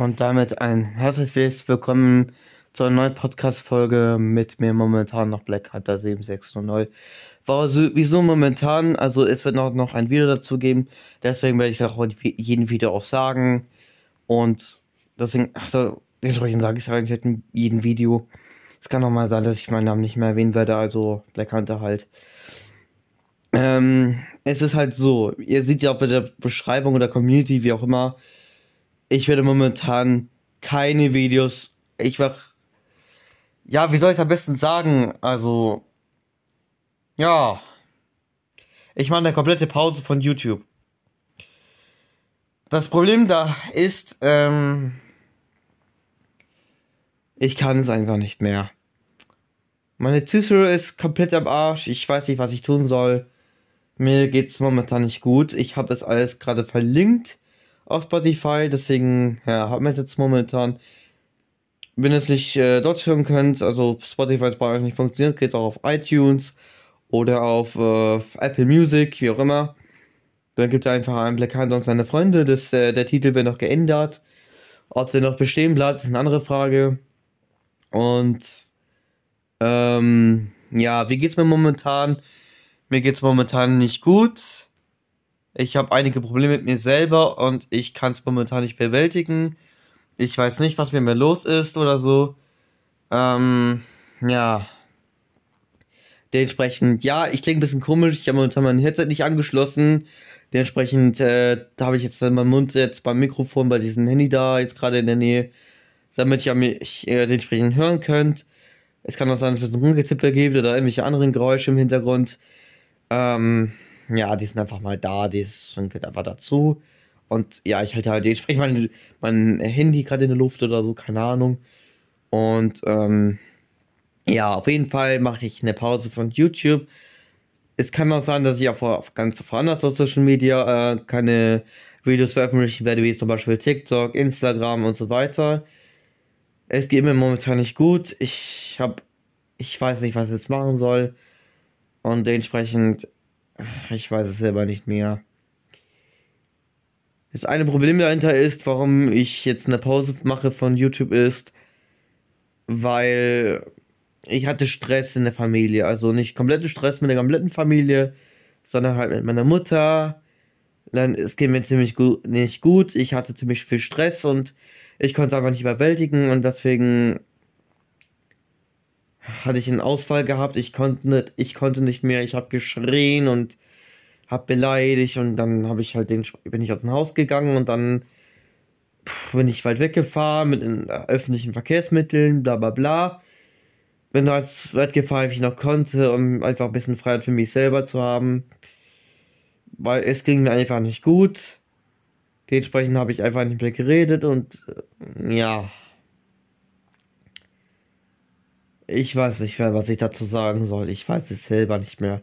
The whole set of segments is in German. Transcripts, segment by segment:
Und damit ein herzliches Willkommen zu einer neuen Podcast-Folge mit mir momentan noch Black Hunter 7600. Wieso momentan? Also es wird noch, noch ein Video dazu geben, deswegen werde ich das auch in jedem Video auch sagen. Und deswegen, also dementsprechend sage ich es eigentlich in jedem Video. Es kann auch mal sein, dass ich meinen Namen nicht mehr erwähnen werde, also Black Hunter halt. Ähm, es ist halt so, ihr seht ja auch bei der Beschreibung oder Community, wie auch immer, ich werde momentan keine Videos. Ich mach. Ja, wie soll ich es am besten sagen? Also. Ja. Ich mache eine komplette Pause von YouTube. Das Problem da ist, ähm, ich kann es einfach nicht mehr. Meine Psyche ist komplett am Arsch. Ich weiß nicht, was ich tun soll. Mir geht's momentan nicht gut. Ich habe es alles gerade verlinkt auf Spotify. Deswegen, ja, hat mir jetzt momentan, wenn ihr es nicht äh, dort hören könnt, also Spotify ist bei euch nicht funktioniert, geht auch auf iTunes oder auf äh, Apple Music, wie auch immer. Dann gibt ihr einfach einen Hunter und seine Freunde. Das, äh, der Titel wird noch geändert. Ob der noch bestehen bleibt, ist eine andere Frage. Und ähm, ja, wie geht's mir momentan? Mir geht's momentan nicht gut. Ich habe einige Probleme mit mir selber und ich kann es momentan nicht bewältigen. Ich weiß nicht, was mit mir los ist oder so. Ähm, ja. Dementsprechend, ja, ich klinge ein bisschen komisch. Ich habe momentan mein Headset nicht angeschlossen. Dementsprechend, äh, da habe ich jetzt meinen Mund jetzt beim Mikrofon bei diesem Handy da, jetzt gerade in der Nähe, damit ihr mich äh, dementsprechend hören könnt. Es kann auch sein, dass es ein bisschen Rumgetippe gibt oder irgendwelche anderen Geräusche im Hintergrund. Ähm, ja, die sind einfach mal da, die sind einfach dazu. Und ja, ich halte halt dementsprechend mein, mein Handy gerade in der Luft oder so, keine Ahnung. Und ähm, ja, auf jeden Fall mache ich eine Pause von YouTube. Es kann auch sein, dass ich auch auf ganz woanders auf Social Media äh, keine Videos veröffentlichen werde, wie zum Beispiel TikTok, Instagram und so weiter. Es geht mir momentan nicht gut. Ich habe, ich weiß nicht, was ich jetzt machen soll. Und dementsprechend ich weiß es selber nicht mehr. Das eine Problem dahinter ist, warum ich jetzt eine Pause mache von YouTube ist, weil ich hatte Stress in der Familie. Also nicht kompletten Stress mit der kompletten Familie, sondern halt mit meiner Mutter. Dann, es geht mir ziemlich gut, nicht gut. Ich hatte ziemlich viel Stress und ich konnte es einfach nicht überwältigen und deswegen hatte ich einen Ausfall gehabt. Ich konnte nicht, ich konnte nicht mehr. Ich habe geschrien und habe beleidigt und dann habe ich halt den bin ich aus dem Haus gegangen und dann pff, bin ich weit weggefahren mit den öffentlichen Verkehrsmitteln, bla bla bla. Bin da als weit gefahren, wie ich noch konnte, um einfach ein bisschen Freiheit für mich selber zu haben. Weil es ging mir einfach nicht gut. Dementsprechend habe ich einfach nicht mehr geredet und äh, ja. Ich weiß nicht mehr, was ich dazu sagen soll. Ich weiß es selber nicht mehr.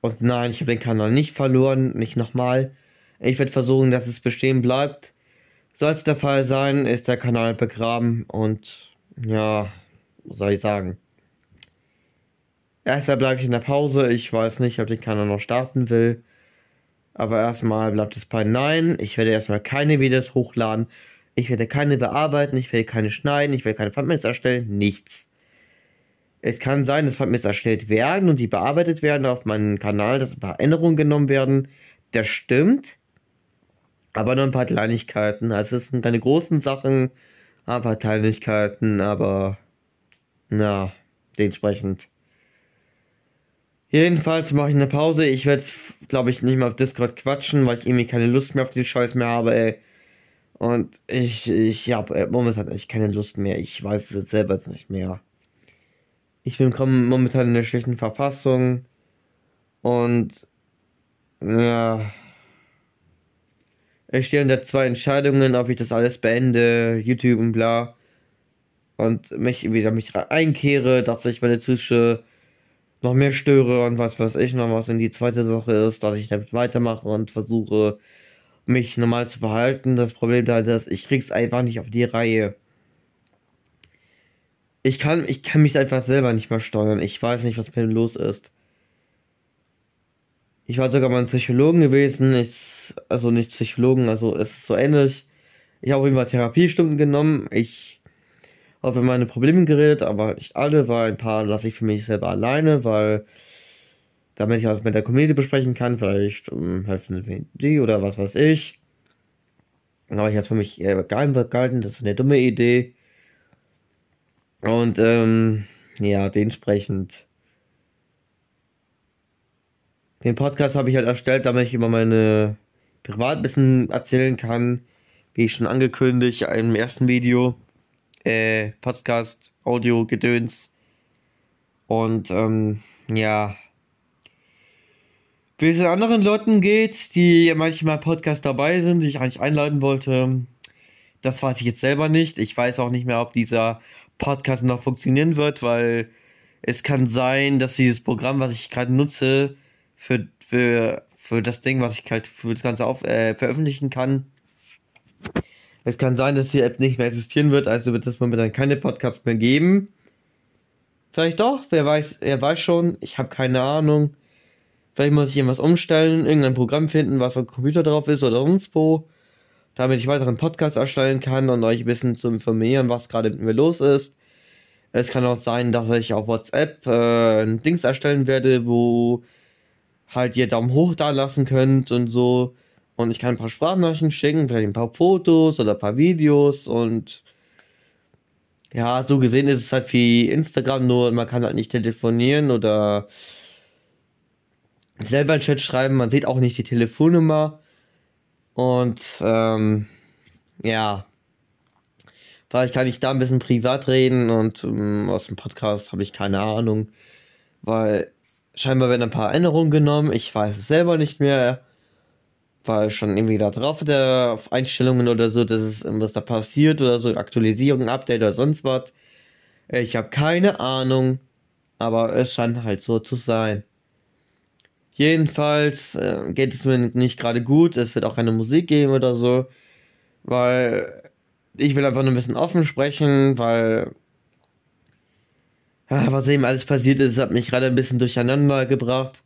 Und nein, ich habe den Kanal nicht verloren, nicht nochmal. Ich werde versuchen, dass es bestehen bleibt. Soll es der Fall sein, ist der Kanal begraben und ja, was soll ich sagen? Erstmal bleibe ich in der Pause. Ich weiß nicht, ob ich den Kanal noch starten will. Aber erstmal bleibt es bei Nein. Ich werde erstmal keine Videos hochladen. Ich werde keine bearbeiten. Ich werde keine schneiden. Ich werde keine Thumbnails erstellen. Nichts. Es kann sein, dass Thumbnails erstellt werden und die bearbeitet werden auf meinem Kanal, dass ein paar Änderungen genommen werden. Das stimmt. Aber nur ein paar Kleinigkeiten. Also es sind keine großen Sachen, ein paar Kleinigkeiten, aber na, dementsprechend. Jedenfalls mache ich eine Pause. Ich werde, glaube ich, nicht mehr auf Discord quatschen, weil ich irgendwie keine Lust mehr auf den Scheiß mehr habe, ey. Und ich, ich habe momentan echt keine Lust mehr. Ich weiß es jetzt selber jetzt nicht mehr ich bin momentan in einer schlechten Verfassung und ja, ich stehe unter zwei Entscheidungen, ob ich das alles beende, YouTube und bla, und mich wieder mich einkehre, dass ich meine Zuschauer noch mehr störe und was weiß ich noch was. Und die zweite Sache ist, dass ich damit weitermache und versuche, mich normal zu verhalten. Das Problem da ist, ich krieg's einfach nicht auf die Reihe. Ich kann, ich kann mich einfach selber nicht mehr steuern. Ich weiß nicht, was mit mir los ist. Ich war sogar mal ein Psychologen gewesen. Ich, also nicht Psychologen, also es ist so ähnlich. Ich habe Fall Therapiestunden genommen. Ich habe über meine Probleme geredet, aber nicht alle, weil ein paar lasse ich für mich selber alleine, weil damit ich das mit der Community besprechen kann, vielleicht um, helfen die oder was weiß ich. Dann habe ich jetzt für mich eher geheim gehalten, das war eine dumme Idee. Und ähm, ja, dementsprechend. Den Podcast habe ich halt erstellt, damit ich über meine Privatwissen erzählen kann, wie ich schon angekündigt im ersten Video. Äh, Podcast, Audio, Gedöns. Und ähm, ja. Wie es den anderen Leuten geht, die manchmal Podcast dabei sind, die ich eigentlich einladen wollte, das weiß ich jetzt selber nicht. Ich weiß auch nicht mehr, ob dieser Podcast noch funktionieren wird, weil es kann sein, dass dieses Programm, was ich gerade nutze, für, für, für das Ding, was ich halt für das Ganze auf, äh, veröffentlichen kann, es kann sein, dass die App nicht mehr existieren wird, also wird es momentan keine Podcasts mehr geben. Vielleicht doch, wer weiß, wer weiß schon, ich habe keine Ahnung. Vielleicht muss ich irgendwas umstellen, irgendein Programm finden, was auf dem Computer drauf ist oder sonst wo damit ich weiteren Podcast erstellen kann und euch ein bisschen zu informieren, was gerade mit mir los ist. Es kann auch sein, dass ich auf WhatsApp äh, ein Dings erstellen werde, wo halt ihr Daumen hoch da lassen könnt und so. Und ich kann ein paar Sprachnachrichten schicken, vielleicht ein paar Fotos oder ein paar Videos und ja, so gesehen ist es halt wie Instagram, nur man kann halt nicht telefonieren oder selber einen Chat schreiben, man sieht auch nicht die Telefonnummer. Und ähm, ja, vielleicht kann ich da ein bisschen privat reden und ähm, aus dem Podcast habe ich keine Ahnung, weil scheinbar werden ein paar Erinnerungen genommen. Ich weiß es selber nicht mehr, weil schon irgendwie da drauf der Einstellungen oder so, dass es was da passiert oder so Aktualisierung, Update oder sonst was. Ich habe keine Ahnung, aber es scheint halt so zu sein. Jedenfalls äh, geht es mir nicht gerade gut. Es wird auch keine Musik geben oder so. Weil ich will einfach nur ein bisschen offen sprechen, weil ja, was eben alles passiert ist, hat mich gerade ein bisschen durcheinander gebracht.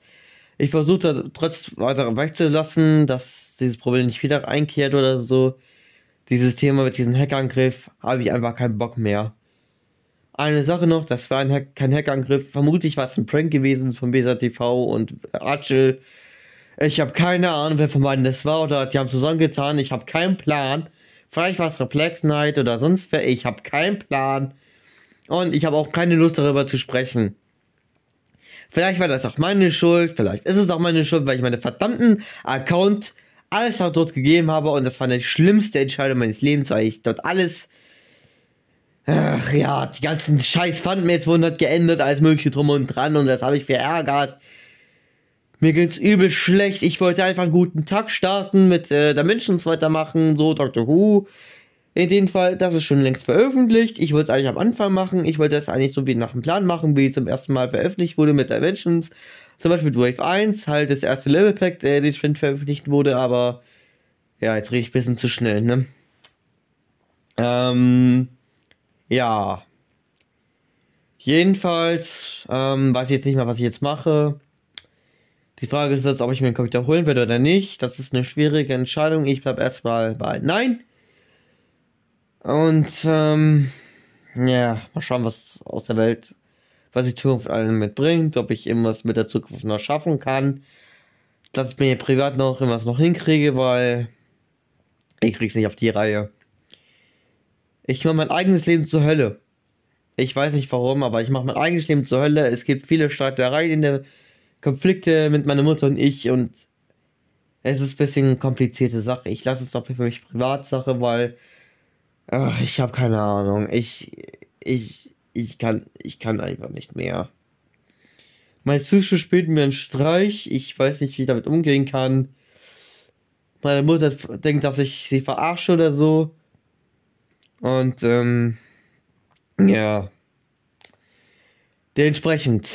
Ich versuche trotz weiter wegzulassen, dass dieses Problem nicht wieder einkehrt oder so. Dieses Thema mit diesem Hackangriff habe ich einfach keinen Bock mehr. Eine Sache noch, das war ein kein Hackangriff. Vermutlich war es ein Prank gewesen von Besa TV und Archel. Ich habe keine Ahnung, wer von beiden das war oder die haben zusammengetan. Ich habe keinen Plan. Vielleicht war es Reflect Night oder sonst wer. Ich habe keinen Plan. Und ich habe auch keine Lust darüber zu sprechen. Vielleicht war das auch meine Schuld. Vielleicht ist es auch meine Schuld, weil ich meine verdammten Account alles dort gegeben habe. Und das war eine schlimmste Entscheidung meines Lebens, weil ich dort alles Ach ja, die ganzen scheiß Fundmates wurden halt geändert, alles mögliche drum und dran und das habe ich verärgert. Mir geht's übel schlecht. Ich wollte einfach einen guten Tag starten, mit äh, der Mentions weitermachen, so Dr. Who. In dem Fall, das ist schon längst veröffentlicht. Ich wollte es eigentlich am Anfang machen. Ich wollte das eigentlich so wie nach dem Plan machen, wie zum ersten Mal veröffentlicht wurde mit Dimensions. Zum Beispiel mit Wave 1, halt das erste Level Pack, der den Sprint veröffentlicht wurde, aber ja, jetzt rede ich ein bisschen zu schnell, ne? Ähm, ja. Jedenfalls ähm, weiß ich jetzt nicht mehr, was ich jetzt mache. Die Frage ist jetzt, ob ich mir den Computer holen werde oder nicht. Das ist eine schwierige Entscheidung. Ich bleibe erstmal bei Nein. Und ähm, ja, mal schauen, was aus der Welt, was die Zukunft allen mitbringt, ob ich irgendwas mit der Zukunft noch schaffen kann. Dass ich mir privat noch irgendwas noch hinkriege, weil ich krieg's nicht auf die Reihe. Ich mache mein eigenes Leben zur Hölle. Ich weiß nicht warum, aber ich mache mein eigenes Leben zur Hölle. Es gibt viele Streitereien in der Konflikte mit meiner Mutter und ich und es ist ein bisschen eine komplizierte Sache. Ich lasse es doch für mich Privatsache, weil ach, ich habe keine Ahnung. Ich ich ich kann ich kann einfach nicht mehr. Mein Zuschauer spielt mir einen Streich. Ich weiß nicht, wie ich damit umgehen kann. Meine Mutter denkt, dass ich sie verarsche oder so. Und ähm, ja, dementsprechend.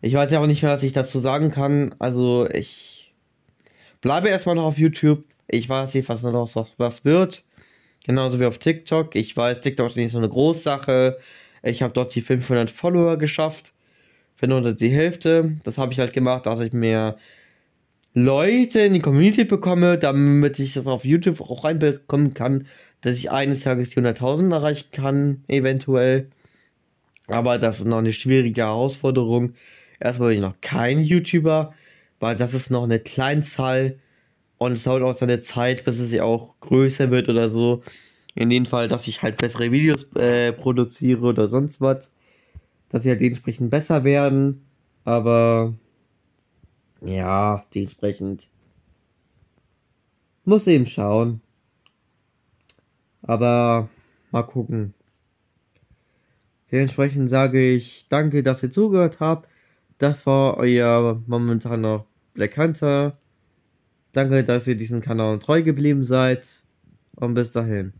Ich weiß ja auch nicht mehr, was ich dazu sagen kann. Also ich bleibe erstmal noch auf YouTube. Ich weiß nicht, was noch was wird. Genauso wie auf TikTok. Ich weiß, TikTok ist nicht so eine Großsache. Ich habe dort die 500 Follower geschafft. Für nur die Hälfte. Das habe ich halt gemacht, dass ich mir Leute in die Community bekomme, damit ich das auf YouTube auch reinbekommen kann, dass ich eines Tages die 100.000 erreichen kann, eventuell. Aber das ist noch eine schwierige Herausforderung. Erstmal bin ich noch kein YouTuber, weil das ist noch eine Kleinzahl und es dauert auch seine Zeit, bis es ja auch größer wird oder so. In dem Fall, dass ich halt bessere Videos äh, produziere oder sonst was. Dass sie halt dementsprechend besser werden. Aber ja, dementsprechend muss eben schauen. Aber mal gucken. Dementsprechend sage ich danke, dass ihr zugehört habt. Das war euer momentaner Black Hunter. Danke, dass ihr diesen Kanal treu geblieben seid. Und bis dahin.